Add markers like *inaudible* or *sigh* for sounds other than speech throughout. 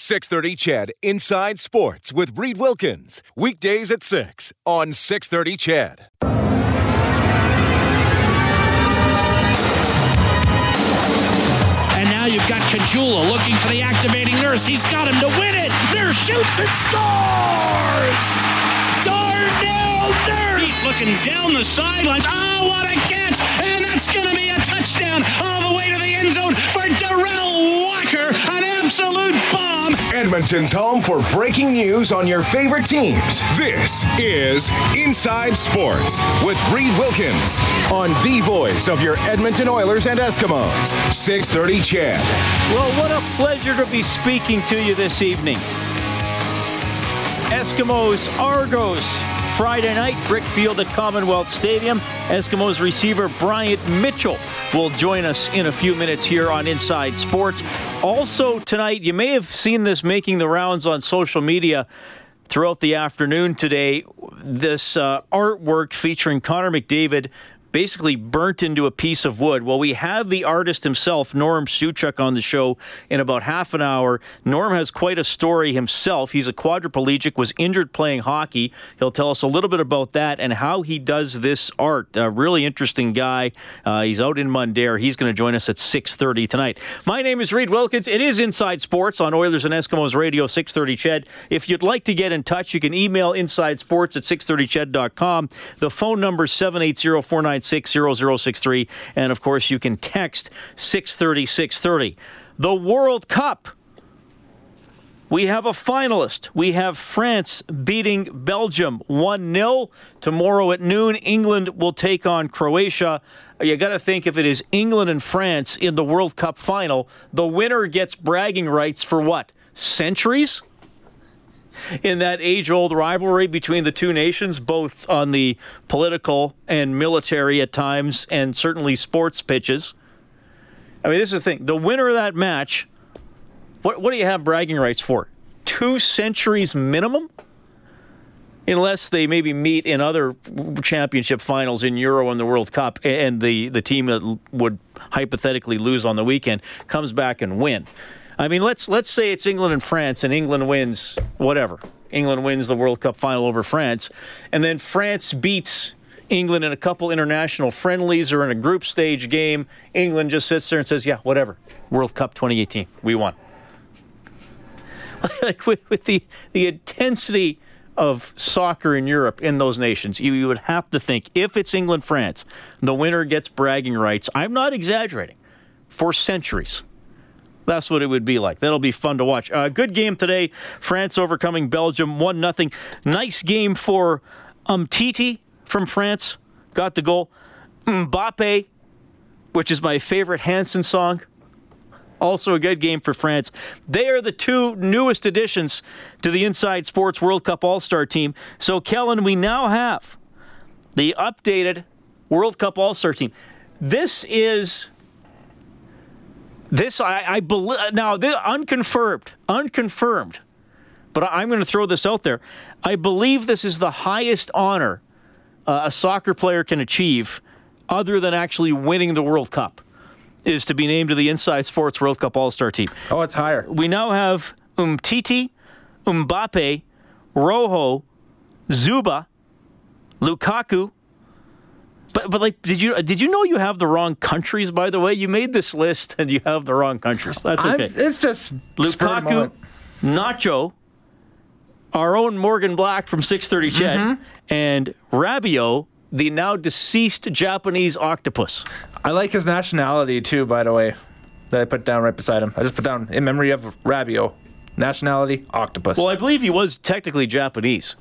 630 Ched Inside Sports with Reed Wilkins. Weekdays at 6 on 630 Ched. And now you've got Caggiula looking for the activating nurse. He's got him to win it. Nurse shoots and scores! Darnell Nurse! He's looking down the sidelines. Oh, what a catch! And that's going to be a touchdown all the way to the end zone for Derel Walker. An absolute bomb. Edmonton's home for breaking news on your favorite teams. This is Inside Sports with Reed Wilkins on the voice of your Edmonton Oilers and Eskimos. 630 CHED. Well, what a pleasure to be speaking to you this evening. Eskimos Argos Friday night, Brickfield at Commonwealth Stadium. Eskimos receiver Bryant Mitchell will join us in a few minutes here on Inside Sports. Also, tonight, you may have seen this making the rounds on social media throughout the afternoon today. This uh, artwork featuring Connor McDavid basically burnt into a piece of wood. Well, we have the artist himself, Norm Suchuk, on the show in about half an hour. Norm has quite a story himself. He's a quadriplegic, was injured playing hockey. He'll tell us a little bit about that and how he does this art. A really interesting guy. Uh, he's out in Mundare. He's going to join us at 6.30 tonight. My name is Reed Wilkins. It is Inside Sports on Oilers and Eskimos Radio 630 Ched. If you'd like to get in touch, you can email insidesports at 630ched.com. The phone number is 780 0063 And of course, you can text 630 630. The World Cup. We have a finalist. We have France beating Belgium 1 0. Tomorrow at noon, England will take on Croatia. You got to think if it is England and France in the World Cup final, the winner gets bragging rights for what? Centuries? In that age old rivalry between the two nations, both on the political and military at times, and certainly sports pitches. I mean, this is the thing. The winner of that match, what, what do you have bragging rights for? Two centuries minimum? Unless they maybe meet in other championship finals in Euro and the World Cup, and the, the team that would hypothetically lose on the weekend comes back and win. I mean, let's let's say it's England and France, and England wins whatever. England wins the World Cup final over France, and then France beats England in a couple international friendlies or in a group stage game. England just sits there and says, "Yeah, whatever. World Cup 2018, we won." *laughs* like with, with the the intensity of soccer in Europe in those nations, you, you would have to think if it's England France, the winner gets bragging rights. I'm not exaggerating. For centuries. That's what it would be like. That'll be fun to watch. Uh, good game today. France overcoming Belgium, one nothing. Nice game for Umtiti from France. Got the goal. Mbappe, which is my favorite Hanson song. Also a good game for France. They are the two newest additions to the Inside Sports World Cup All Star team. So, Kellen, we now have the updated World Cup All Star team. This is this I, I believe now. This, unconfirmed, unconfirmed, but I'm going to throw this out there. I believe this is the highest honor uh, a soccer player can achieve, other than actually winning the World Cup, is to be named to the Inside Sports World Cup All Star team. Oh, it's higher. We now have Umtiti, Mbappe, Rojo, Zuba, Lukaku, but but like, did you did you know you have the wrong countries? By the way, you made this list and you have the wrong countries. That's okay. I'm, it's just Lukaku, Nacho, our own Morgan Black from 630 Ched, mm-hmm. and Rabio, the now deceased Japanese octopus. I like his nationality too. By the way, that I put down right beside him. I just put down in memory of Rabio. Nationality octopus. Well, I believe he was technically Japanese.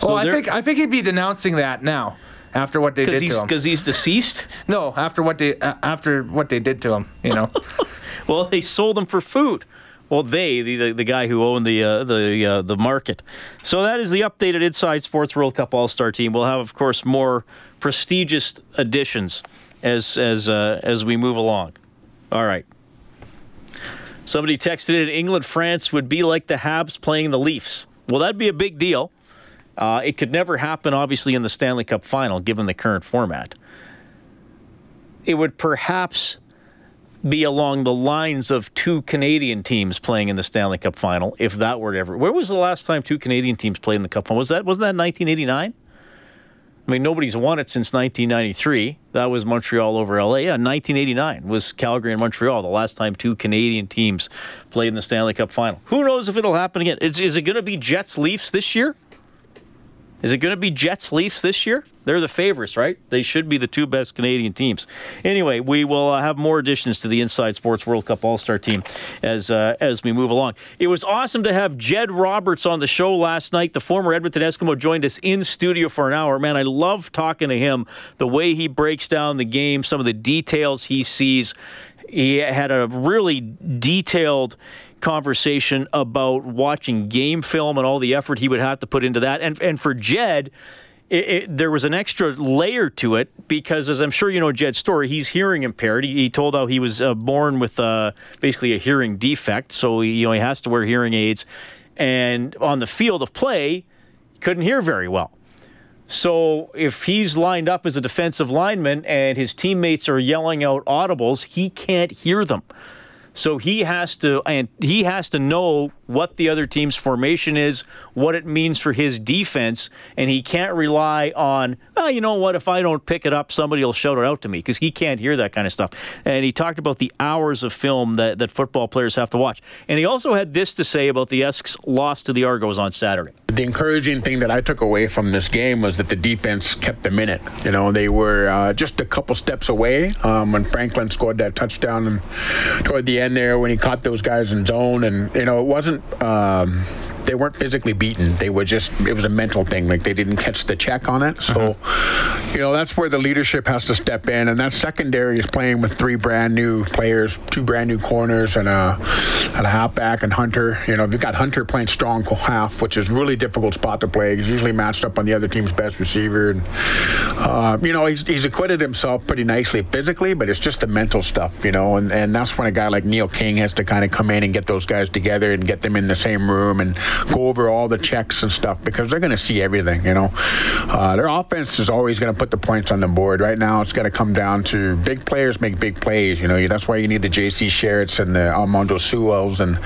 So oh, I think I think he'd be denouncing that now after what they did to him. Because he's deceased. *laughs* No, after what they uh, after what they did to him. You know. *laughs* well, they sold him for food. Well, they, the, the, the guy who owned the uh, the uh, the market. So that is the updated Inside Sports World Cup All Star team. We'll have, of course, more prestigious additions as as uh, as we move along. All right. Somebody texted in England France would be like the Habs playing the Leafs. Well, that'd be a big deal. Uh, it could never happen, obviously, in the Stanley Cup final, given the current format. It would perhaps be along the lines of two Canadian teams playing in the Stanley Cup final, if that were ever. Where was the last time two Canadian teams played in the Cup final? Was that wasn't that 1989? I mean, nobody's won it since 1993. That was Montreal over LA. Yeah, 1989 was Calgary and Montreal, the last time two Canadian teams played in the Stanley Cup final. Who knows if it'll happen again? Is, is it going to be Jets Leafs this year? Is it going to be Jets Leafs this year? They're the favorites, right? They should be the two best Canadian teams. Anyway, we will uh, have more additions to the Inside Sports World Cup All Star team as uh, as we move along. It was awesome to have Jed Roberts on the show last night. The former Edmonton Eskimo joined us in studio for an hour. Man, I love talking to him. The way he breaks down the game, some of the details he sees. He had a really detailed conversation about watching game film and all the effort he would have to put into that. And and for Jed, it, it, there was an extra layer to it because, as I'm sure you know Jed's story, he's hearing impaired. He, he told how he was uh, born with uh, basically a hearing defect, so he, you know he has to wear hearing aids. And on the field of play, couldn't hear very well. So if he's lined up as a defensive lineman and his teammates are yelling out audibles, he can't hear them. So he has to and he has to know what the other team's formation is, what it means for his defense, and he can't rely on, oh, you know what, if I don't pick it up, somebody will shout it out to me because he can't hear that kind of stuff. And he talked about the hours of film that, that football players have to watch. And he also had this to say about the Esks' loss to the Argos on Saturday. The encouraging thing that I took away from this game was that the defense kept them in it. You know, they were uh, just a couple steps away um, when Franklin scored that touchdown toward the end there when he caught those guys in zone. And, you know, it wasn't um, they weren't physically beaten. They were just it was a mental thing. Like they didn't catch the check on it. So, uh-huh. you know, that's where the leadership has to step in, and that secondary is playing with three brand new players, two brand new corners, and a and a halfback and Hunter. You know, you've got Hunter playing strong half, which is really difficult spot to play. He's usually matched up on the other team's best receiver, and uh, you know he's he's acquitted himself pretty nicely physically, but it's just the mental stuff, you know, and and that's when a guy like Neil King has to kind of come in and get those guys together and get them in the same room and go over all the checks and stuff because they're going to see everything. You know, uh, their offense is always going to put the points on the board. Right now, it's going to come down to big players make big plays. You know, that's why you need the J.C. Sherritts and the Almondo Sewells, and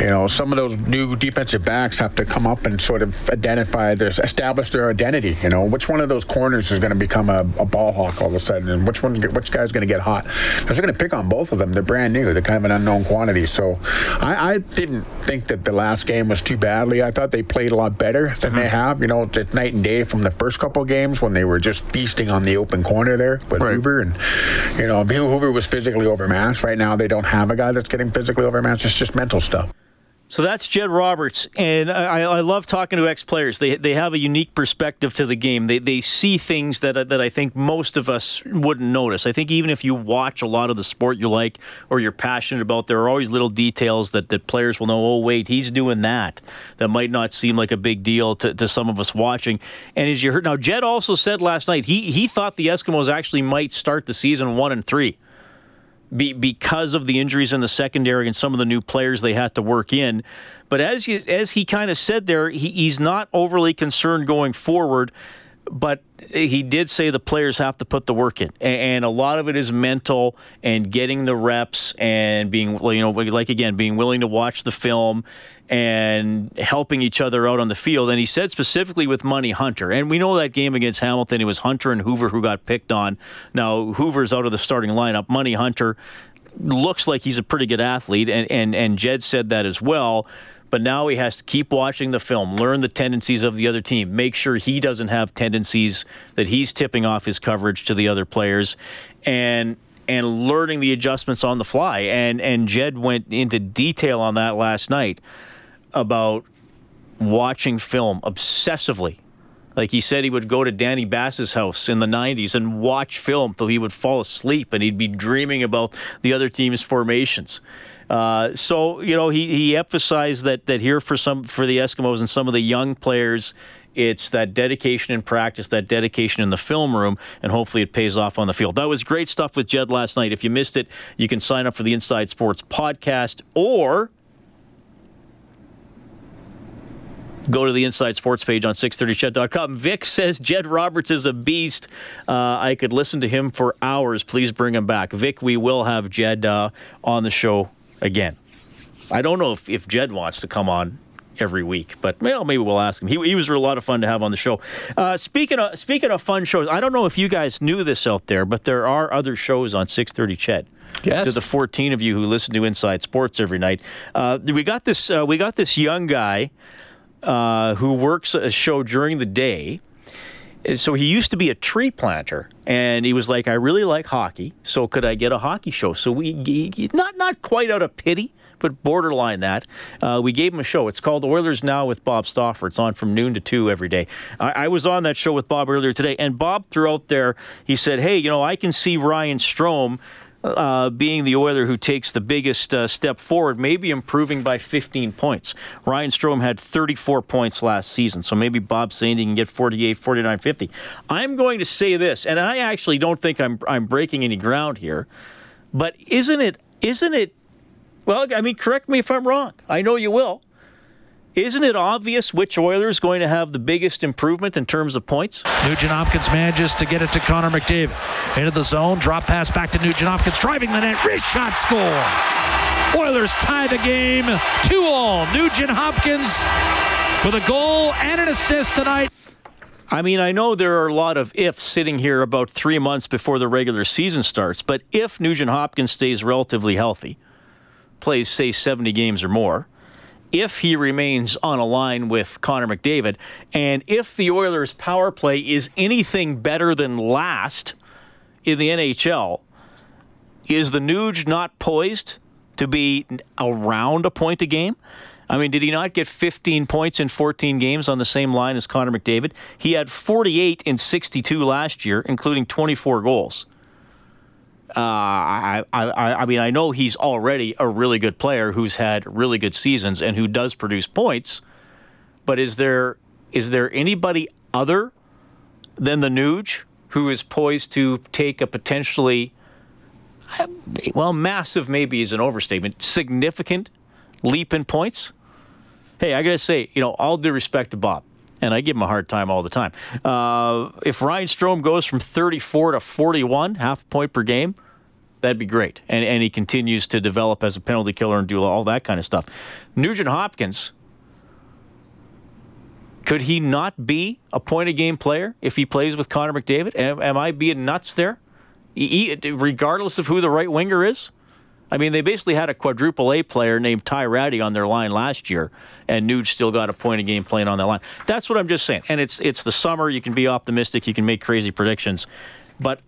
you know, some of those new defensive backs have to come up and sort of identify their establish their identity. You know, which one of those corners is going to become a, a, ball hawk all of a sudden, and which one, which guy's going to get hot? Because they're going to pick on both of them. They're brand new. They're kind of an unknown quantity. So, I, I didn't think that the last game was too badly. I thought they played a lot better than mm-hmm. they have. You know, it's night and day from the first couple games when they were just feasting on the open corner there with right. Hoover. And, you know, Hoover was physically overmatched. Right now, they don't have a guy that's getting physically overmatched. It's just mental stuff. So that's Jed Roberts, and I, I love talking to ex players. They they have a unique perspective to the game. They they see things that that I think most of us wouldn't notice. I think even if you watch a lot of the sport you like or you're passionate about, there are always little details that, that players will know. Oh wait, he's doing that. That might not seem like a big deal to, to some of us watching. And as you heard, now Jed also said last night he he thought the Eskimos actually might start the season one and three be, because of the injuries in the secondary and some of the new players they had to work in. But as he, as he kind of said there, he, he's not overly concerned going forward. But he did say the players have to put the work in, and a lot of it is mental and getting the reps and being, you know, like again, being willing to watch the film and helping each other out on the field. And he said specifically with Money Hunter, and we know that game against Hamilton, it was Hunter and Hoover who got picked on. Now Hoover's out of the starting lineup. Money Hunter looks like he's a pretty good athlete, and and and Jed said that as well. But now he has to keep watching the film, learn the tendencies of the other team, make sure he doesn't have tendencies that he's tipping off his coverage to the other players, and and learning the adjustments on the fly. And and Jed went into detail on that last night about watching film obsessively. Like he said, he would go to Danny Bass's house in the 90s and watch film till he would fall asleep and he'd be dreaming about the other team's formations. Uh, so you know, he, he emphasized that that here for some for the Eskimos and some of the young players, it's that dedication in practice, that dedication in the film room, and hopefully it pays off on the field. That was great stuff with Jed last night. If you missed it, you can sign up for the Inside Sports podcast or go to the Inside Sports page on 630ched.com. Vic says Jed Roberts is a beast. Uh, I could listen to him for hours. Please bring him back. Vic, we will have Jed uh, on the show again. I don't know if, if Jed wants to come on every week, but well, maybe we'll ask him. He, he was a lot of fun to have on the show. Uh, speaking of speaking of fun shows, I don't know if you guys knew this out there, but there are other shows on 630 Ched. Yes. To the 14 of you who listen to Inside Sports every night, uh, we got this. Uh, we got this young guy uh, who works a show during the day. So he used to be a tree planter, and he was like, "I really like hockey, so could I get a hockey show?" So we, not not quite out of pity, but borderline that. Uh, we gave him a show. It's called Oilers Now with Bob Stauffer. It's on from noon to two every day. I, I was on that show with Bob earlier today, and Bob threw out there. He said, "Hey, you know, I can see Ryan Strome." Uh, being the Oiler who takes the biggest uh, step forward, maybe improving by 15 points. Ryan Strome had 34 points last season, so maybe Bob he can get 48, 49, 50. I'm going to say this, and I actually don't think I'm I'm breaking any ground here, but isn't it isn't it? Well, I mean, correct me if I'm wrong. I know you will. Isn't it obvious which Oiler is going to have the biggest improvement in terms of points? Nugent Hopkins manages to get it to Connor McDavid. Into the zone, drop pass back to Nugent Hopkins, driving the net, wrist shot score. Oilers tie the game 2 all. Nugent Hopkins with a goal and an assist tonight. I mean, I know there are a lot of ifs sitting here about three months before the regular season starts, but if Nugent Hopkins stays relatively healthy, plays, say, 70 games or more, if he remains on a line with Connor McDavid, and if the Oilers' power play is anything better than last in the NHL, is the Nuge not poised to be around a point a game? I mean, did he not get 15 points in 14 games on the same line as Connor McDavid? He had 48 in 62 last year, including 24 goals. Uh, I, I, I mean, I know he's already a really good player who's had really good seasons and who does produce points. But is there is there anybody other than the Nuge who is poised to take a potentially, well, massive maybe is an overstatement, significant leap in points? Hey, I got to say, you know, all due respect to Bob, and I give him a hard time all the time. Uh, if Ryan Strome goes from 34 to 41, half point per game, that'd be great. And, and he continues to develop as a penalty killer and do all that kind of stuff. Nugent Hopkins, could he not be a point a game player if he plays with Connor McDavid? Am, am I being nuts there? He, regardless of who the right winger is? I mean, they basically had a quadruple A player named Ty Rattie on their line last year, and Nuge still got a point a game playing on that line. That's what I'm just saying. And it's it's the summer. You can be optimistic. You can make crazy predictions, but.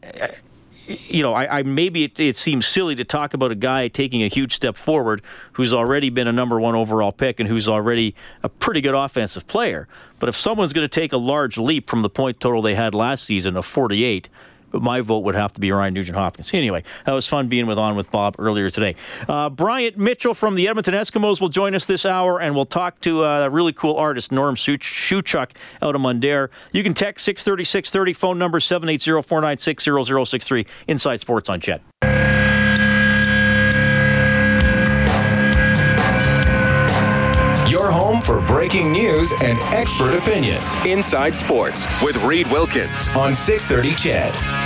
You know, I, I maybe it, it, seems silly to talk about a guy taking a huge step forward who's already been a number one overall pick and who's already a pretty good offensive player. But if someone's going to take a large leap from the point total they had last season of 48, but my vote would have to be Ryan Nugent Hopkins. Anyway, that was fun being with on with Bob earlier today. Uh, Bryant Mitchell from the Edmonton Eskimos will join us this hour, and we'll talk to uh, a really cool artist, Norm Shuchuk, out of Mundare. You can text 630 630, phone number 780 496 0063, Inside Sports on Ched. Your home for breaking news and expert opinion. Inside Sports with Reed Wilkins on 630 Ched.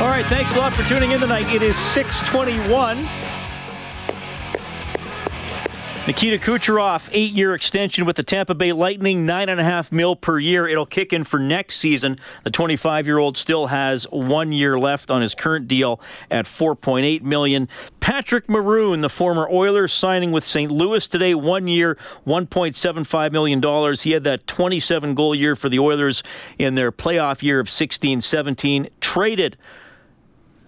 All right, thanks a lot for tuning in tonight. It is 621. Nikita Kucherov, eight-year extension with the Tampa Bay Lightning, nine and a half mil per year. It'll kick in for next season. The 25-year-old still has one year left on his current deal at 4.8 million. Patrick Maroon, the former Oilers, signing with St. Louis today, one year, 1.75 million dollars. He had that 27 goal year for the Oilers in their playoff year of 16-17. Traded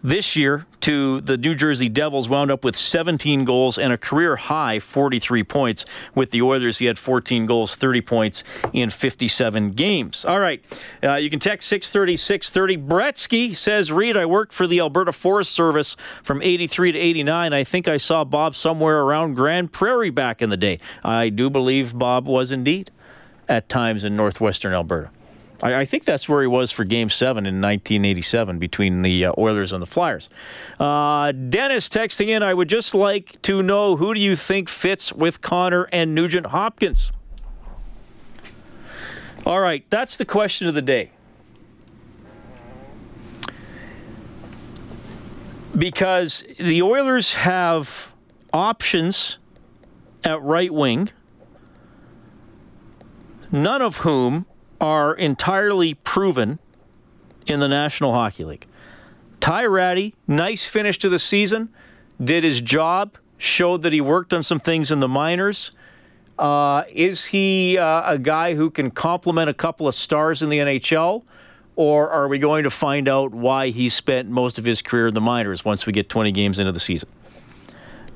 this year to the New Jersey Devils wound up with 17 goals and a career high 43 points. With the Oilers, he had 14 goals, 30 points in 57 games. All right, uh, you can text 630 630. Bretsky says, Reed, I worked for the Alberta Forest Service from 83 to 89. I think I saw Bob somewhere around Grande Prairie back in the day. I do believe Bob was indeed at times in northwestern Alberta. I, I, think that's where he was for Game 7 in 1987 between the uh, Oilers and the Flyers. Uh, Dennis texting in, I would just like to know who do you think fits with Connor and Nugent Hopkins? All right, that's the question of the day. Because the Oilers have options at right wing, none of whom are entirely proven in the National Hockey League. Ty Rattie, nice finish to the season, did his job, showed that he worked on some things in the minors. Uh, is he uh, a guy who can complement a couple of stars in the NHL? Or are we going to find out why he spent most of his career in the minors once we get 20 games into the season?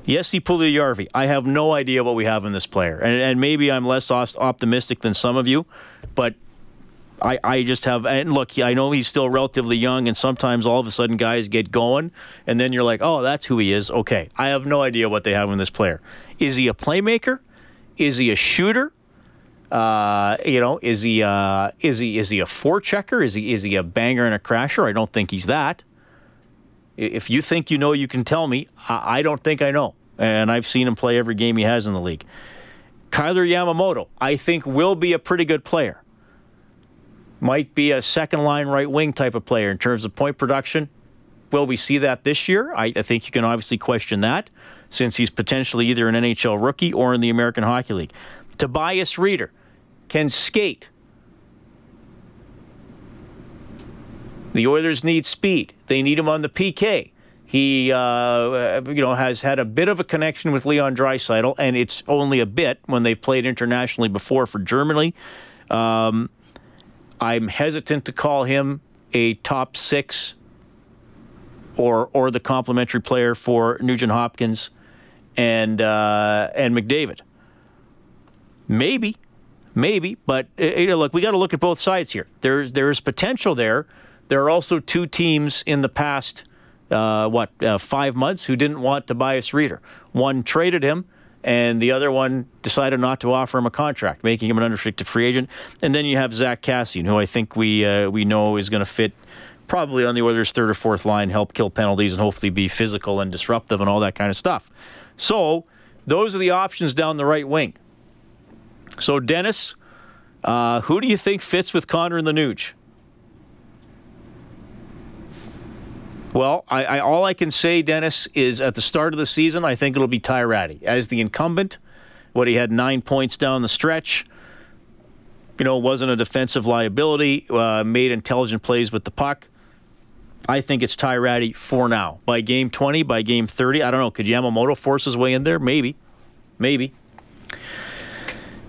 Yes, he pulled Jesse Puljujarvi, I have no idea what we have in this player. And, and maybe I'm less optimistic than some of you, but I, I just have and look I know he's still relatively young and sometimes all of a sudden guys get going and then you're like oh that's who he is. Okay I have no idea what they have in this player. Is he a playmaker? Is he a shooter? Uh, you know is he uh, is he is he a forechecker? Is he is he a banger and a crasher? I don't think he's that. If you think you know you can tell me. I, I don't think I know and I've seen him play every game he has in the league. Kailer Yamamoto I think will be a pretty good player might be a second line right wing type of player in terms of point production. Will we see that this year? I, I, think you can obviously question that since he's potentially either an NHL rookie or in the American Hockey League. Tobias Rieder can skate. The Oilers need speed. They need him on the PK. He, uh, you know, has had a bit of a connection with Leon Draisaitl, and it's only a bit when they've played internationally before for Germany. Um, I'm hesitant to call him a top six or or the complementary player for Nugent Hopkins and uh, and McDavid. Maybe, maybe, but uh, you know, look, we got to look at both sides here. There's there's potential there. There are also two teams in the past, uh, what uh, five months, who didn't want Tobias Rieder. One traded him and the other one decided not to offer him a contract, making him an unrestricted free agent. And then you have Zack Kassian, who I think we uh, we know is going to fit probably on the Oilers' third or fourth line, help kill penalties, and hopefully be physical and disruptive and all that kind of stuff. So those are the options down the right wing. So Dennis, uh, who do you think fits with Connor and the Nuge? Well, I, I, all I can say, Dennis, is at the start of the season, I think it'll be Ty Rattie. As the incumbent, what he had nine points down the stretch, you know, wasn't a defensive liability, uh, made intelligent plays with the puck. I think it's Ty Rattie for now. By game 20, by game 30, I don't know. Could Yamamoto force his way in there? Maybe. Maybe.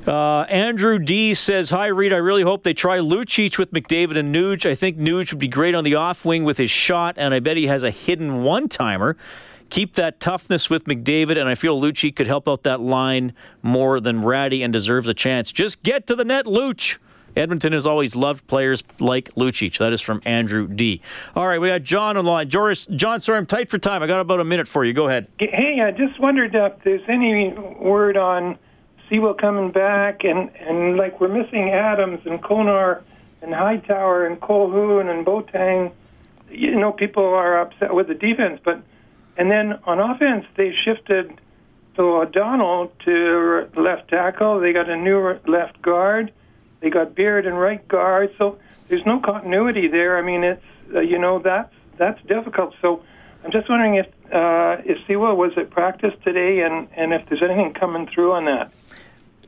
Uh, Andrew D says, Hi, Reed. I really hope they try Lucic with McDavid and Nuge. I think Nuge would be great on the off wing with his shot, and I bet he has a hidden one timer. Keep that toughness with McDavid, and I feel Lucic could help out that line more than Rattie and deserves a chance. Just get to the net, Luch. Edmonton has always loved players like Lucic. That is from Andrew D. All right, we got John on the line. Joris, John, sorry, I'm tight for time. I got about a minute for you. Go ahead. Hey, I just wondered if there's any word on Siwa coming back, and and like we're missing Adams and Konar and Hightower and Colquhoun and Boateng. You know, people are upset with the defense, but and then on offense they shifted so O'Donnell to left tackle. They got a new left guard. They got Beard and right guard. So there's no continuity there. I mean, it's uh, you know that's that's difficult. So I'm just wondering if uh, if Siwa was at practice today, and and if there's anything coming through on that.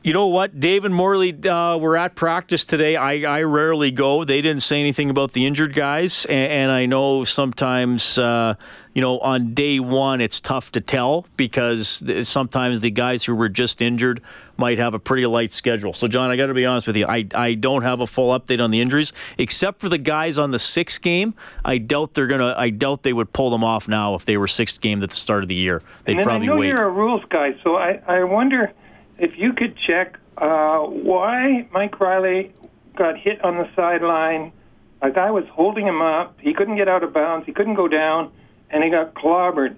You know what, Dave and Morley, uh, we're at practice today. I, I rarely go. They didn't say anything about the injured guys, and, and I know sometimes, uh, you know, on day one it's tough to tell because sometimes the guys who were just injured might have a pretty light schedule. So, John, I got to be honest with you. I, I don't have a full update on the injuries, except for the guys on the sixth game. I doubt they're gonna. I doubt they would pull them off now if they were sixth game at the start of the year. They'd and probably I know wait. you're a rules guy, so I, I wonder if you could check uh, why Mike Reilly got hit on the sideline. A guy was holding him up. He couldn't get out of bounds. He couldn't go down, and he got clobbered.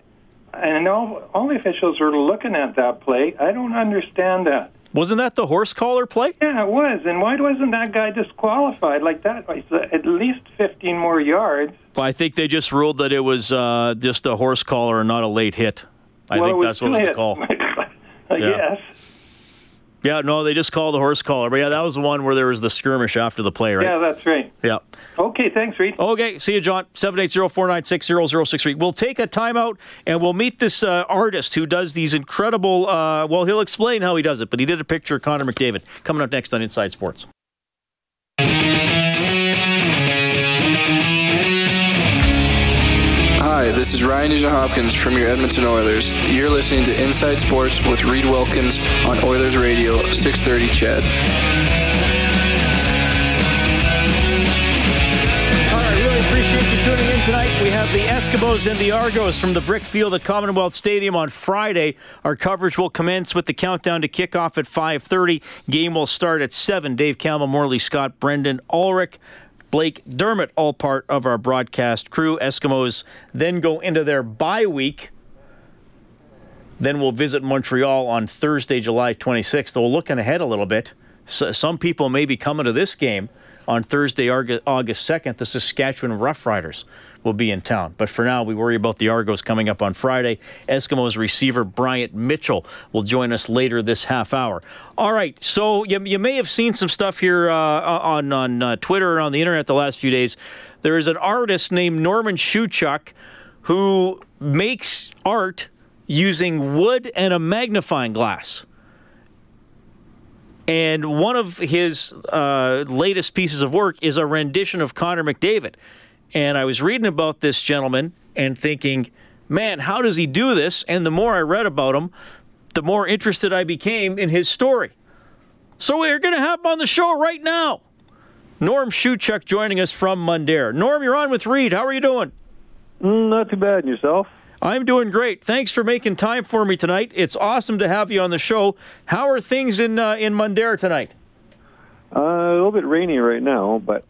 And all, all the officials were looking at that play. I don't understand that. Wasn't that the horse collar play? Yeah, it was. And why wasn't that guy disqualified like that? At least 15 more yards. I think they just ruled that it was uh, just a horse collar and not a late hit. I well, think that's what was the hit. call. *laughs* I guess. Yeah, no, they just called the horse collar. But yeah, that was the one where there was the skirmish after the play, right? Yeah, that's right. Yeah. Okay, thanks, Reed. Okay, see you, John. 780-496-0063. We'll take a timeout and we'll meet this uh, artist who does these incredible. Uh, well, he'll explain how he does it, but he did a picture of Connor McDavid. Coming up next on Inside Sports. This is Ryan Nugent Hopkins from your Edmonton Oilers. You're listening to Inside Sports with Reed Wilkins on Oilers Radio, 630 Ched. All right, really appreciate you tuning in tonight. We have the Eskimos and the Argos from the Brick Field at Commonwealth Stadium on Friday. Our coverage will commence with the countdown to kickoff at 5:30. Game will start at 7. Dave Campbell, Morley Scott, Brendan Ulrich. Blake Dermott, all part of our broadcast crew. Eskimos then go into their bye week. Then we'll visit Montreal on Thursday, July 26th. We're looking ahead a little bit. So some people may be coming to this game on Thursday, August 2nd. The Saskatchewan Roughriders will be in town. But for now, we worry about the Argos coming up on Friday. Eskimos receiver Bryant Mitchell will join us later this half hour. All right, so you, you may have seen some stuff here uh, on, on uh, Twitter and on the internet the last few days. There is an artist named Norman Shuchuk who makes art using wood and a magnifying glass. And one of his uh, latest pieces of work is a rendition of Connor McDavid. And I was reading about this gentleman and thinking, man, how does he do this? And the more I read about him, the more interested I became in his story. So we're going to have him on the show right now. Norm Shuchuk joining us from Mundare. Norm, you're on with Reed. How are you doing? Mm, not too bad. And yourself? I'm doing great. Thanks for making time for me tonight. It's awesome to have you on the show. How are things in uh, in Mundare tonight? Uh, a little bit rainy right now, but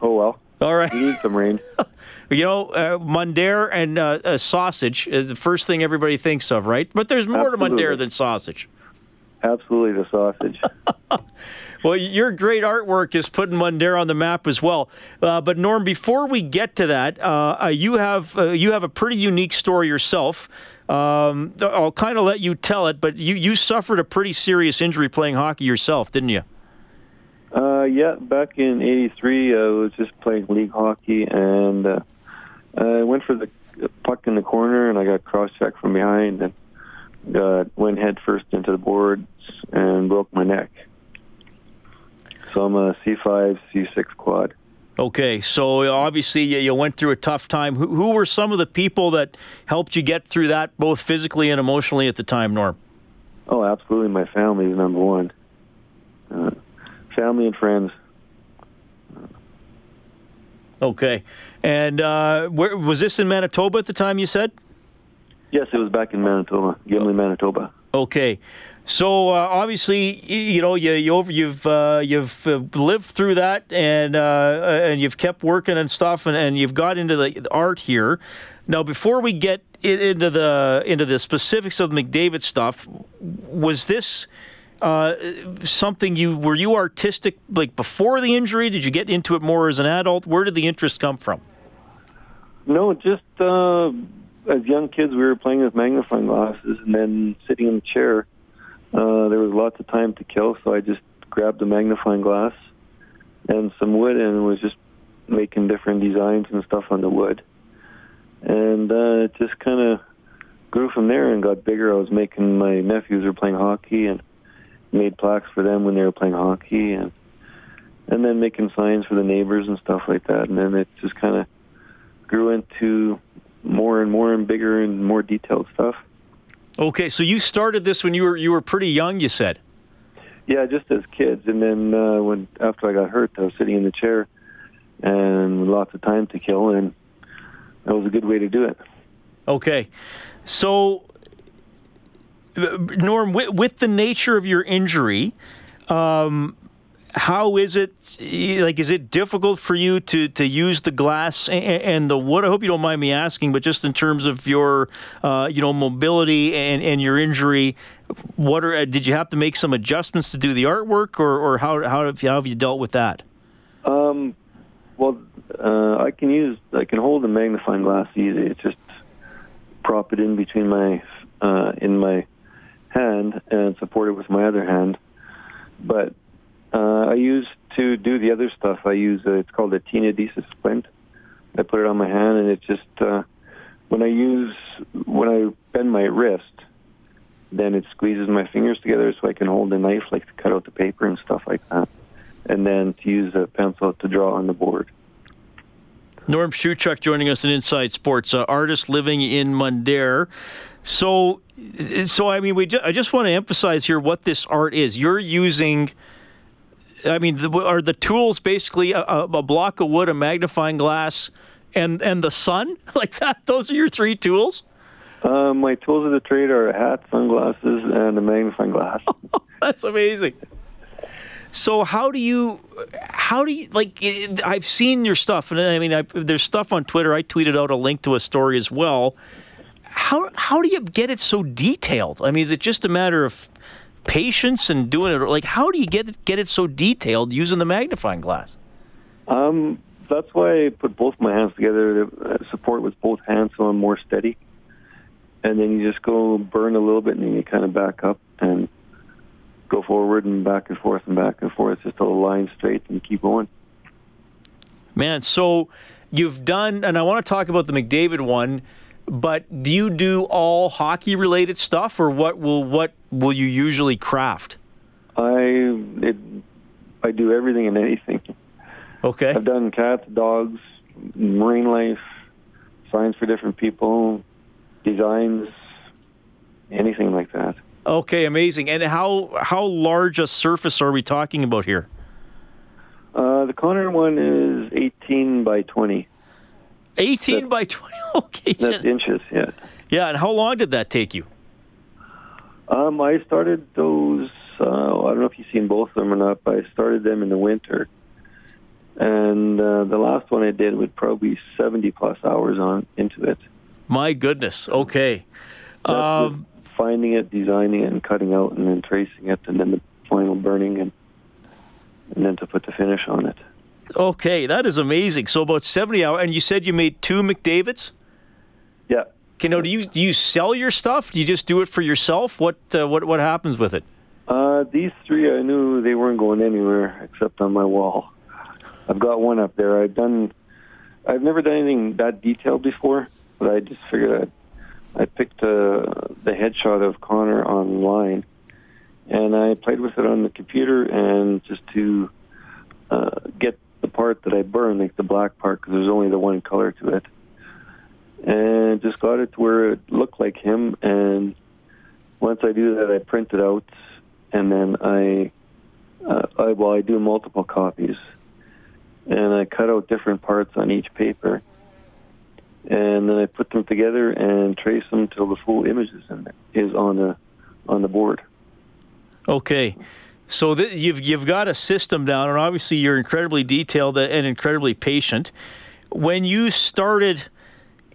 oh well. All right. We need some rain. *laughs* you know, uh, Mundare and uh, sausage is the first thing everybody thinks of, right? But there's more Absolutely. to Mundare than sausage. Absolutely, the sausage. *laughs* Well, your great artwork is putting Mundare on the map as well. Uh, but Norm, before we get to that, uh, you have uh, you have a pretty unique story yourself. Um, I'll kind of let you tell it, but you, you suffered a pretty serious injury playing hockey yourself, didn't you? Uh, yeah, back in '83, I was just playing league hockey, and uh, I went for the puck in the corner, and I got cross-checked from behind, and got went headfirst into the boards and broke my neck. So I'm a C5, C6 quad. Okay, so obviously you, you went through a tough time. Who, who were some of the people that helped you get through that, both physically and emotionally at the time, Norm? Oh, absolutely. My family is number one. Uh, family and friends. Okay, and uh, where, was this in Manitoba at the time? You said. Yes, it was back in Manitoba, Gimli, Manitoba. Okay, so uh, obviously, you know, you, you over, you've uh, you've uh, lived through that, and uh, and you've kept working and stuff, and, and you've got into the art here. Now, before we get into the into the specifics of the McDavid stuff, was this uh, something you were you artistic like before the injury? Did you get into it more as an adult? Where did the interest come from? No, just uh, as young kids, we were playing with magnifying glasses, and then sitting in the chair. Uh, there was lots of time to kill, so I just grabbed a magnifying glass and some wood and was just making different designs and stuff on the wood. And uh, it just kind of grew from there and got bigger. I was making my nephews were playing hockey, and made plaques for them when they were playing hockey, and and then making signs for the neighbors and stuff like that. And then it just kind of grew into more and more and bigger and more detailed stuff. Okay, so you started this when you were you were pretty young. You said. Yeah, just as kids, and then uh, when after I got hurt, I was sitting in the chair, and lots of time to kill, and that was a good way to do it. Okay, so Norm, with, with the nature of your injury, um, how is it like is it difficult for you to to use the glass? And, and, the wood i hope you don't mind me asking but just in terms of your uh, you know mobility and, and your injury what are did you have to make some adjustments to do the artwork or, or how, how, have you, how have you dealt with that? Um, well uh, i can use i can hold a magnifying glass easy. It's just prop it in between my uh, in my hand and support it with my other hand but uh, I use to do the other stuff. I use uh, it's called a tenodesis splint. I put it on my hand, and it just uh, when I use when I bend my wrist, then it squeezes my fingers together so I can hold a knife, like to cut out the paper and stuff like that, and then to use a pencil to draw on the board. Norm Shuchuk joining us in Inside Sports, uh, artist living in Mundare. So, so I mean, we ju- I just want to emphasize here what this art is. You're using I mean, the, are the tools basically a, a, block of wood, a magnifying glass, and and the sun *laughs* like that? Those are your three tools. Uh, my tools of the trade are a hat, sunglasses, and a magnifying glass. *laughs* That's amazing. So how do you, how do you like? I've seen your stuff, and I mean, I, there's stuff on Twitter. I tweeted out a link to a story as well. How how do you get it so detailed? I mean, is it just a matter of patience and doing it? Or Like, how do you get it, get it so detailed using the magnifying glass? Um, that's why I put both my hands together to uh, support with both hands so I'm more steady. And then you just go burn a little bit and then you kind of back up and go forward and back and forth and back and forth just a line straight and keep going. Man, so you've done, and I want to talk about the McDavid one. But do you do all hockey related stuff, or what will what will you usually craft? I it, I do everything and anything. Okay. I've done cats, dogs, marine life, signs for different people, designs, anything like that. Okay, amazing. And how how large a surface are we talking about here? Uh, the Connor one is 18 by 20. 18 by 20. *laughs* Okay. That's inches, yeah. Yeah, and how long did that take you? Um, I started those. Uh, I don't know if you've seen both of them or not, but I started them in the winter, and uh, the last one I did would probably seventy plus hours on into it. My goodness. Okay. Um, finding it, designing it, and cutting out, and then tracing it, and then the final burning, and and then to put the finish on it. Okay, that is amazing. So about seventy hours, and you said you made two McDavids. Yeah. Okay, now do you do you sell your stuff? Do you just do it for yourself? What uh, what what happens with it? Uh, these three, I knew they weren't going anywhere except on my wall. I've got one up there. I've done. I've never done anything that detailed before, but I just figured I I picked uh, the headshot of Connor online, and I played with it on the computer and just to uh, get the part that I burned, like the black part, because there's only the one color to it, and just got it to where it looked like him. And once I do that, I print it out, and then I, uh, I well, I do multiple copies, and I cut out different parts on each paper, and then I put them together and trace them till the full image is, in, is on the on the board. Okay. So th- you've you've got a system down, and obviously you're incredibly detailed and incredibly patient. When you started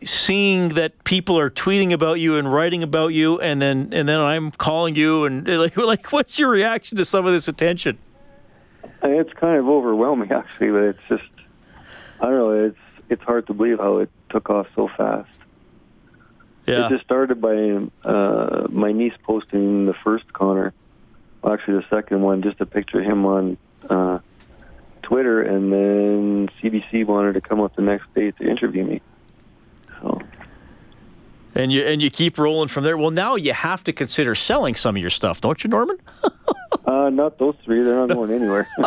seeing that people are tweeting about you and writing about you, and then and then I'm calling you, and *laughs* like like what's your reaction to some of this attention? It's kind of overwhelming, *laughs* actually. But it's just I don't know. It's it's hard to believe how it took off so fast. Yeah. It just started by uh, my niece posting the first Connor actually the second one, just a picture of him on uh, Twitter, and then CBC wanted to come up the next day to interview me. So. And you and you keep rolling from there. Well, now you have to consider selling some of your stuff, don't you, Norman? *laughs* Uh, not those three. They're not going anywhere. *laughs*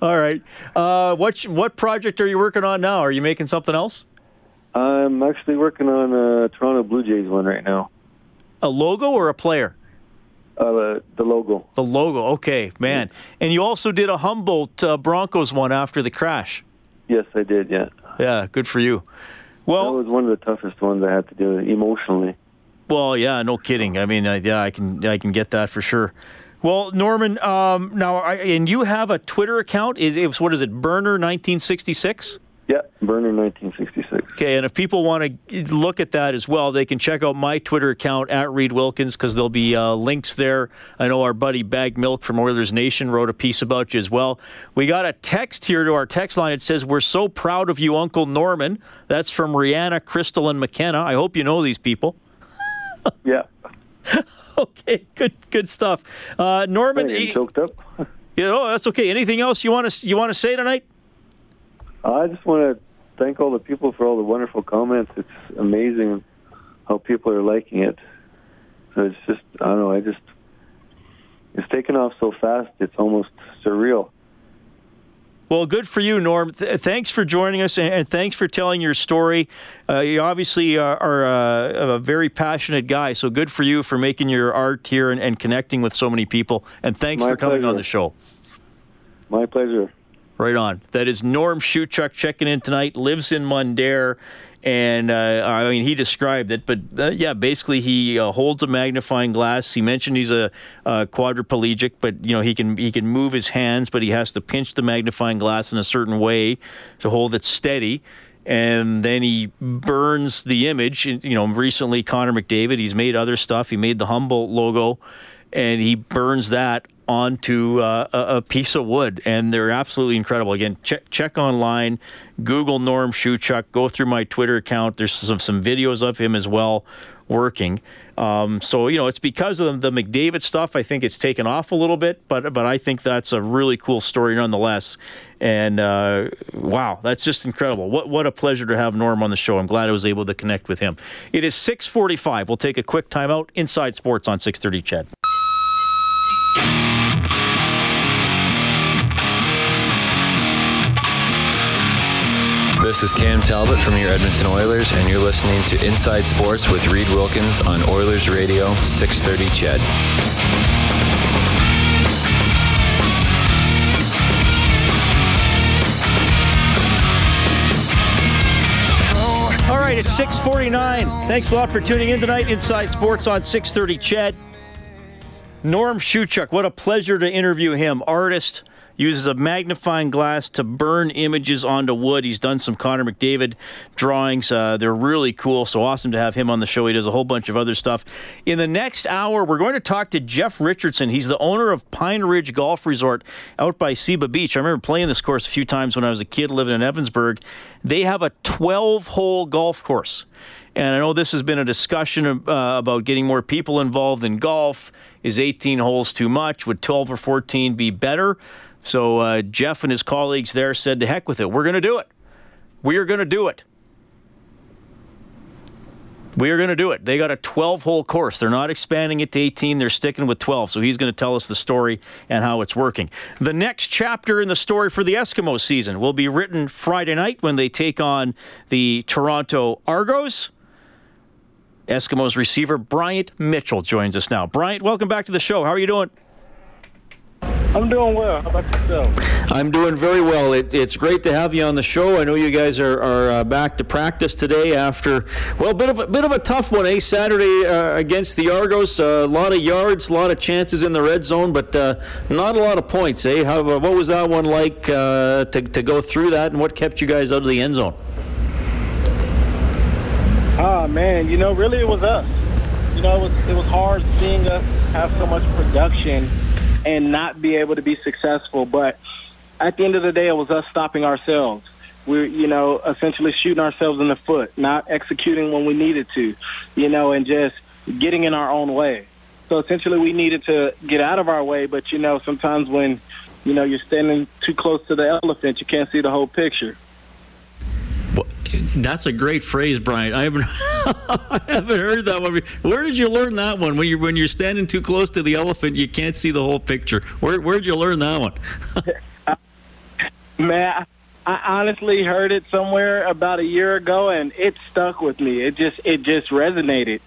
All right. Uh, what what project are you working on now? Are you making something else? I'm actually working on a Toronto Blue Jays one right now. A logo or a player? Uh, the logo. The logo. Okay, man. And you also did a Humboldt uh, Broncos one after the crash. Yes, I did. Yeah. Yeah, good for you. Well, that was one of the toughest ones I had to do emotionally. Well, yeah, no kidding. I mean, uh, yeah, I can I can get that for sure. Well, Norman, um, now I, and you have a Twitter account. Is it what is it? Burner nineteen sixty six. Yeah, Burner 1966. Okay, and if people want to look at that as well, they can check out my Twitter account at Reed Wilkins because there'll be uh, links there. I know our buddy Baggedmilk from Oilers Nation wrote a piece about you as well. We got a text here to our text line. It says, We're so proud of you, Uncle Norman. That's from Rihanna, Crystal, and McKenna. I hope you know these people. *laughs* yeah. *laughs* okay, good good stuff. Uh, Norman, I choked up. *laughs* you know, that's okay. Anything else you want to you want to say tonight? I just want to thank all the people for all the wonderful comments. It's amazing how people are liking it. So it's just, I don't know, I just, it's taken off so fast, it's almost surreal. Well, good for you, Norm. Th- thanks for joining us, and, thanks for telling your story. Uh, you obviously are, are uh, a very passionate guy, so good for you for making your art here and, and connecting with so many people. And thanks My for coming pleasure. on the show. My pleasure. Right on. That is Norm Shuchuk checking in tonight. Lives in Mundare, and uh, I mean he described it, but uh, yeah, basically he uh, holds a magnifying glass. He mentioned he's a, quadriplegic, but you know he can he can move his hands, but he has to pinch the magnifying glass in a certain way to hold it steady. And then he burns the image. You know, recently Connor McDavid. He's made other stuff. He made the Humboldt logo, and he burns that onto uh, a, piece of wood, and they're absolutely incredible. Again, check check online, Google Norm Shuchuk, go through my Twitter account. There's some some videos of him as well working. Um, so you know, it's because of the McDavid stuff. I think it's taken off a little bit, but but I think that's a really cool story nonetheless. And uh, wow, that's just incredible. What what a pleasure to have Norm on the show. I'm glad I was able to connect with him. It is 6:45. We'll take a quick timeout. Inside Sports on 6:30. CHED. This is Cam Talbot from your Edmonton Oilers, and you're listening to Inside Sports with Reed Wilkins on Oilers Radio 630 CHED. All right, it's 649. Thanks a lot for tuning in tonight. Inside Sports on 630 CHED. Norm Shuchuk, what a pleasure to interview him. Artist, uses a magnifying glass to burn images onto wood. He's done some Connor McDavid drawings. Uh, they're really cool. So awesome to have him on the show. He does a whole bunch of other stuff. In the next hour, we're going to talk to Jeff Richardson. He's the owner of Pine Ridge Golf Resort out by Seba Beach. I remember playing this course a few times when I was a kid living in Evansburg. They have a 12 hole golf course. And I know this has been a discussion uh, about getting more people involved in golf. Is 18 holes too much? Would 12 or 14 be better? So uh, Jeff and his colleagues there said, to heck with it. We're going to do it. We are going to do it. We are going to do it. They got a 12 hole course. They're not expanding it to 18. They're sticking with 12. So he's going to tell us the story and how it's working. The next chapter in the story for the Eskimo season will be written Friday night when they take on the Toronto Argos. Eskimos receiver Bryant Mitchell joins us now. Bryant, welcome back to the show. How are you doing? I'm doing well. How about yourself? I'm doing very well. It, it's great to have you on the show. I know you guys are, are uh, back to practice today after well, a bit of a bit of a tough one, eh? Saturday uh, against the Argos, uh, a lot of yards, a lot of chances in the red zone, but uh, not a lot of points, eh? How, what was that one like uh, to to go through that, and what kept you guys out of the end zone? Ah man, you know, really it was us. You know, it was it was hard seeing us have so much production and not be able to be successful. But at the end of the day, it was us stopping ourselves. We're, you know, essentially shooting ourselves in the foot, not executing when we needed to, you know, and just getting in our own way. So essentially, we needed to get out of our way. But you know, sometimes when you know you're standing too close to the elephant, you can't see the whole picture. That's a great phrase, Brian. I haven't, *laughs* I haven't heard that one. Where did you learn that one? When you when you're standing too close to the elephant, you can't see the whole picture. Where where did you learn that one? *laughs* Man, I honestly heard it somewhere about a year ago, and it stuck with me. It just it just resonated.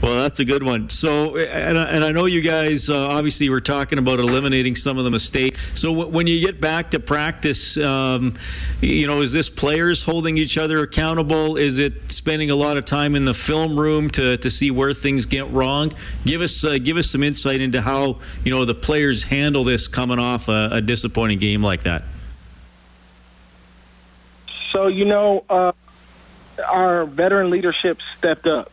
Well, that's a good one. So, and I, and I know you guys uh, obviously were talking about eliminating some of the mistakes. So, w- when you get back to practice, um, you know, is this players holding each other accountable? Is it spending a lot of time in the film room to, to see where things get wrong? Give us uh, give us some insight into how you know the players handle this coming off a, a disappointing game like that. So, you know, uh, our veteran leadership stepped up.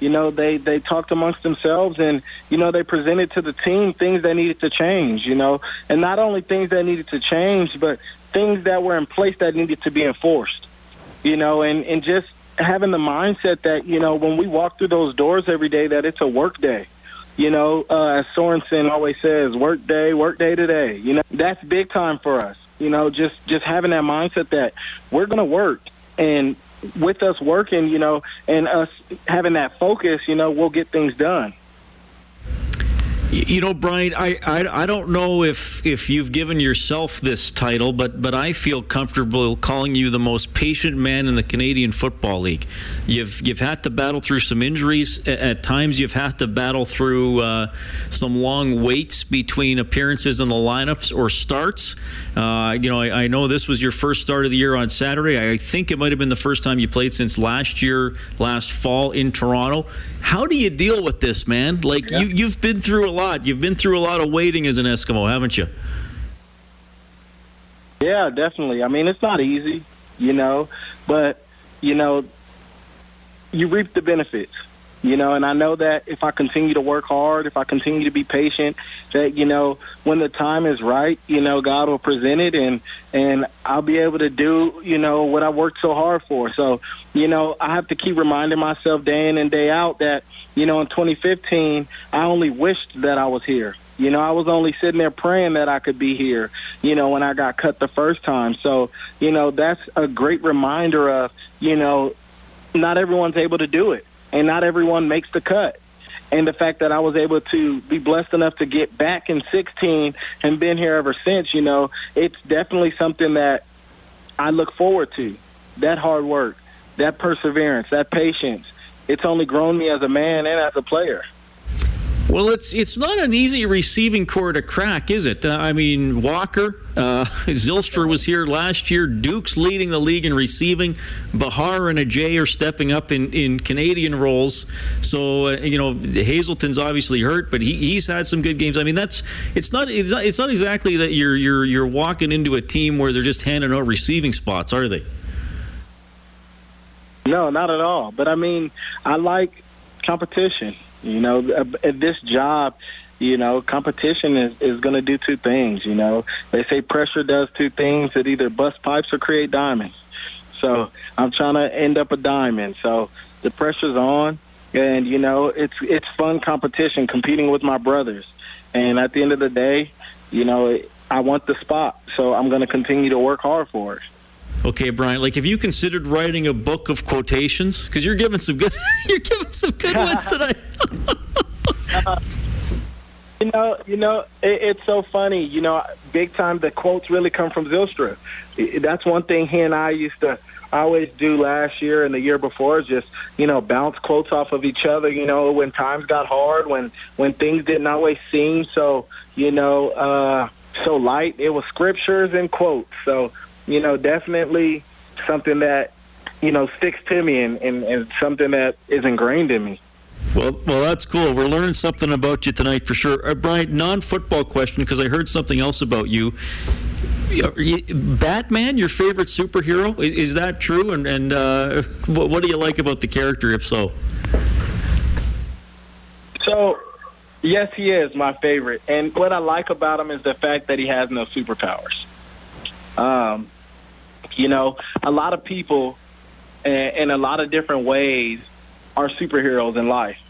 You know, they they talked amongst themselves, and you know, they presented to the team things that needed to change. You know, and not only things that needed to change, but things that were in place that needed to be enforced. You know, and and just having the mindset that you know when we walk through those doors every day, that it's a work day. You know, uh, as Sorensen always says, work day, work day today. You know, that's big time for us. You know, just just having that mindset that we're going to work and with us working, you know, and us having that focus, you know, we'll get things done. You know, Brian, I, I, I don't know if if you've given yourself this title, but but I feel comfortable calling you the most patient man in the Canadian Football League. You've you've had to battle through some injuries at times. You've had to battle through uh, some long waits between appearances in the lineups or starts. Uh, you know, I, I know this was your first start of the year on Saturday. I think it might have been the first time you played since last year, last fall in Toronto. How do you deal with this, man? Like yeah. you you've been through a lot. You've been through a lot of waiting as an Eskimo, haven't you? Yeah, definitely. I mean, it's not easy, you know, but you know, you reap the benefits. You know, and I know that if I continue to work hard, if I continue to be patient, that you know, when the time is right, you know, God will present it, and and I'll be able to do, you know, what I worked so hard for. So, you know, I have to keep reminding myself day in and day out that, you know, in 2015, I only wished that I was here. You know, I was only sitting there praying that I could be here, you know, when I got cut the first time. So, you know, that's a great reminder of, you know, not everyone's able to do it and not everyone makes the cut. And the fact that I was able to be blessed enough to get back in 16 and been here ever since, you know, it's definitely something that I look forward to. That hard work, that perseverance, that patience. It's only grown me as a man and as a player. Well, it's it's not an easy receiving core to crack, is it? Uh, I mean, Walker, uh, *laughs* Zylstra was here last year. Duke's leading the league in receiving. Behar and Adjei are stepping up in, in Canadian roles. So uh, you know, Hazelton's obviously hurt, but he, he's had some good games. I mean, that's it's not it's not, it's not exactly that you're you're you're walking into a team where they're just handing out receiving spots, are they? No, not at all. But I mean, I like competition. You know, uh, at this job, you know, competition is, is going to do two things. You know, they say pressure does two things: it either bust pipes or create diamonds. So I'm trying to end up a diamond. So the pressure's on, and you know, it's it's fun competition, competing with my brothers. And at the end of the day, you know, I want the spot, so I'm going to continue to work hard for it. Okay, Brian. Like, have you considered writing a book of quotations? Because you're giving some good, *laughs* you're giving some good ones *laughs* tonight. uh, you know, you know, it, it's so funny. You know, big time. The quotes really come from Zylstra. That's one thing he and I used to always do last year and the year before is just you know bounce quotes off of each other. You know, when times got hard, when when things didn't always seem so you know uh, so light, it was scriptures and quotes. So you know, definitely something that, you know, sticks to me and, and, and something that is ingrained in me. Well, well, that's cool. We're learning something about you tonight for sure. Uh, Brian, non-football question because I heard something else about you. Batman, your favorite superhero? Is, is that true? And, and uh, what, what do you like about the character, if so? So, yes, he is my favorite. And what I like about him is the fact that he has no superpowers. Um, you know, a lot of people eh, in a lot of different ways are superheroes in life.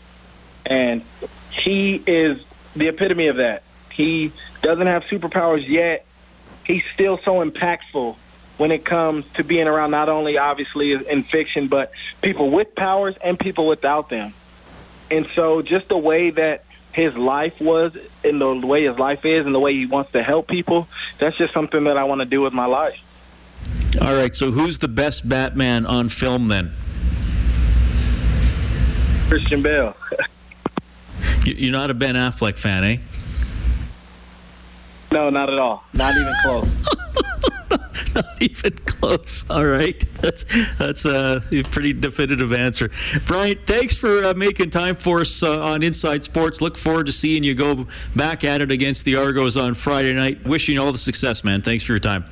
And he is the epitome of that. He doesn't have superpowers yet. He's still so impactful when it comes to being around not only obviously in fiction, but people with powers and people without them. And so just the way that his life was and the way his life is and the way he wants to help people, that's just something that I want to do with my life. All right, so who's the best Batman on film then? Christian Bale. You're not a Ben Affleck fan, eh? No, not at all. Not even close. *laughs* not even close. All right, that's that's a pretty definitive answer. Brian, thanks for uh, making time for us uh, on Inside Sports. Look forward to seeing you go back at it against the Argos on Friday night. Wishing you all the success, man. Thanks for your time.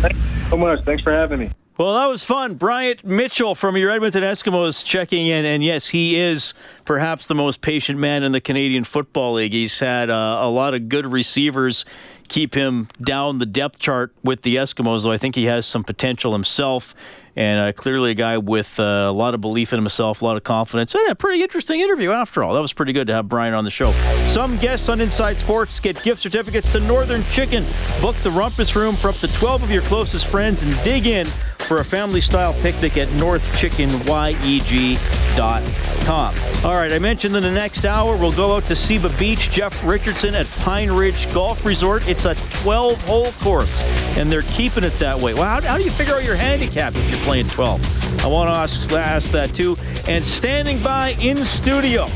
Thanks so much. Thanks for having me. Well, that was fun. Bryant Mitchell from your Edmonton Eskimos checking in. And yes, he is perhaps the most patient man in the Canadian Football League. He's had uh, a lot of good receivers keep him down the depth chart with the Eskimos, though I think he has some potential himself. And uh, clearly, a guy with uh, a lot of belief in himself, a lot of confidence, and a pretty interesting interview after all. That was pretty good to have Brian on the show. Some guests on Inside Sports get gift certificates to Northern Chicken. Book the Rumpus Room for up to 12 of your closest friends and dig in for a family style picnic at northchickenyeg.com. All right, I mentioned in the next hour we'll go out to Seba Beach. Jeff Richardson at Pine Ridge Golf Resort. It's a 12 hole course, and they're keeping it that way. Well, how, how do you figure out your handicap if you're playing 12? I want to ask, ask that too. And standing by in studio,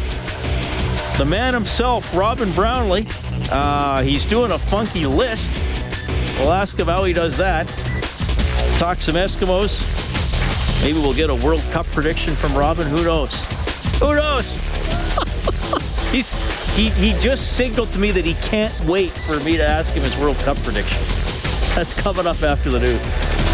the man himself, Robin Brownlee. Uh, he's doing a funky list. We'll ask him how he does that talk some Eskimos. Maybe we'll get a World Cup prediction from Robin. Who knows? Who knows? *laughs* He's he he just signaled to me that he can't wait for me to ask him his World Cup prediction. That's coming up after the news.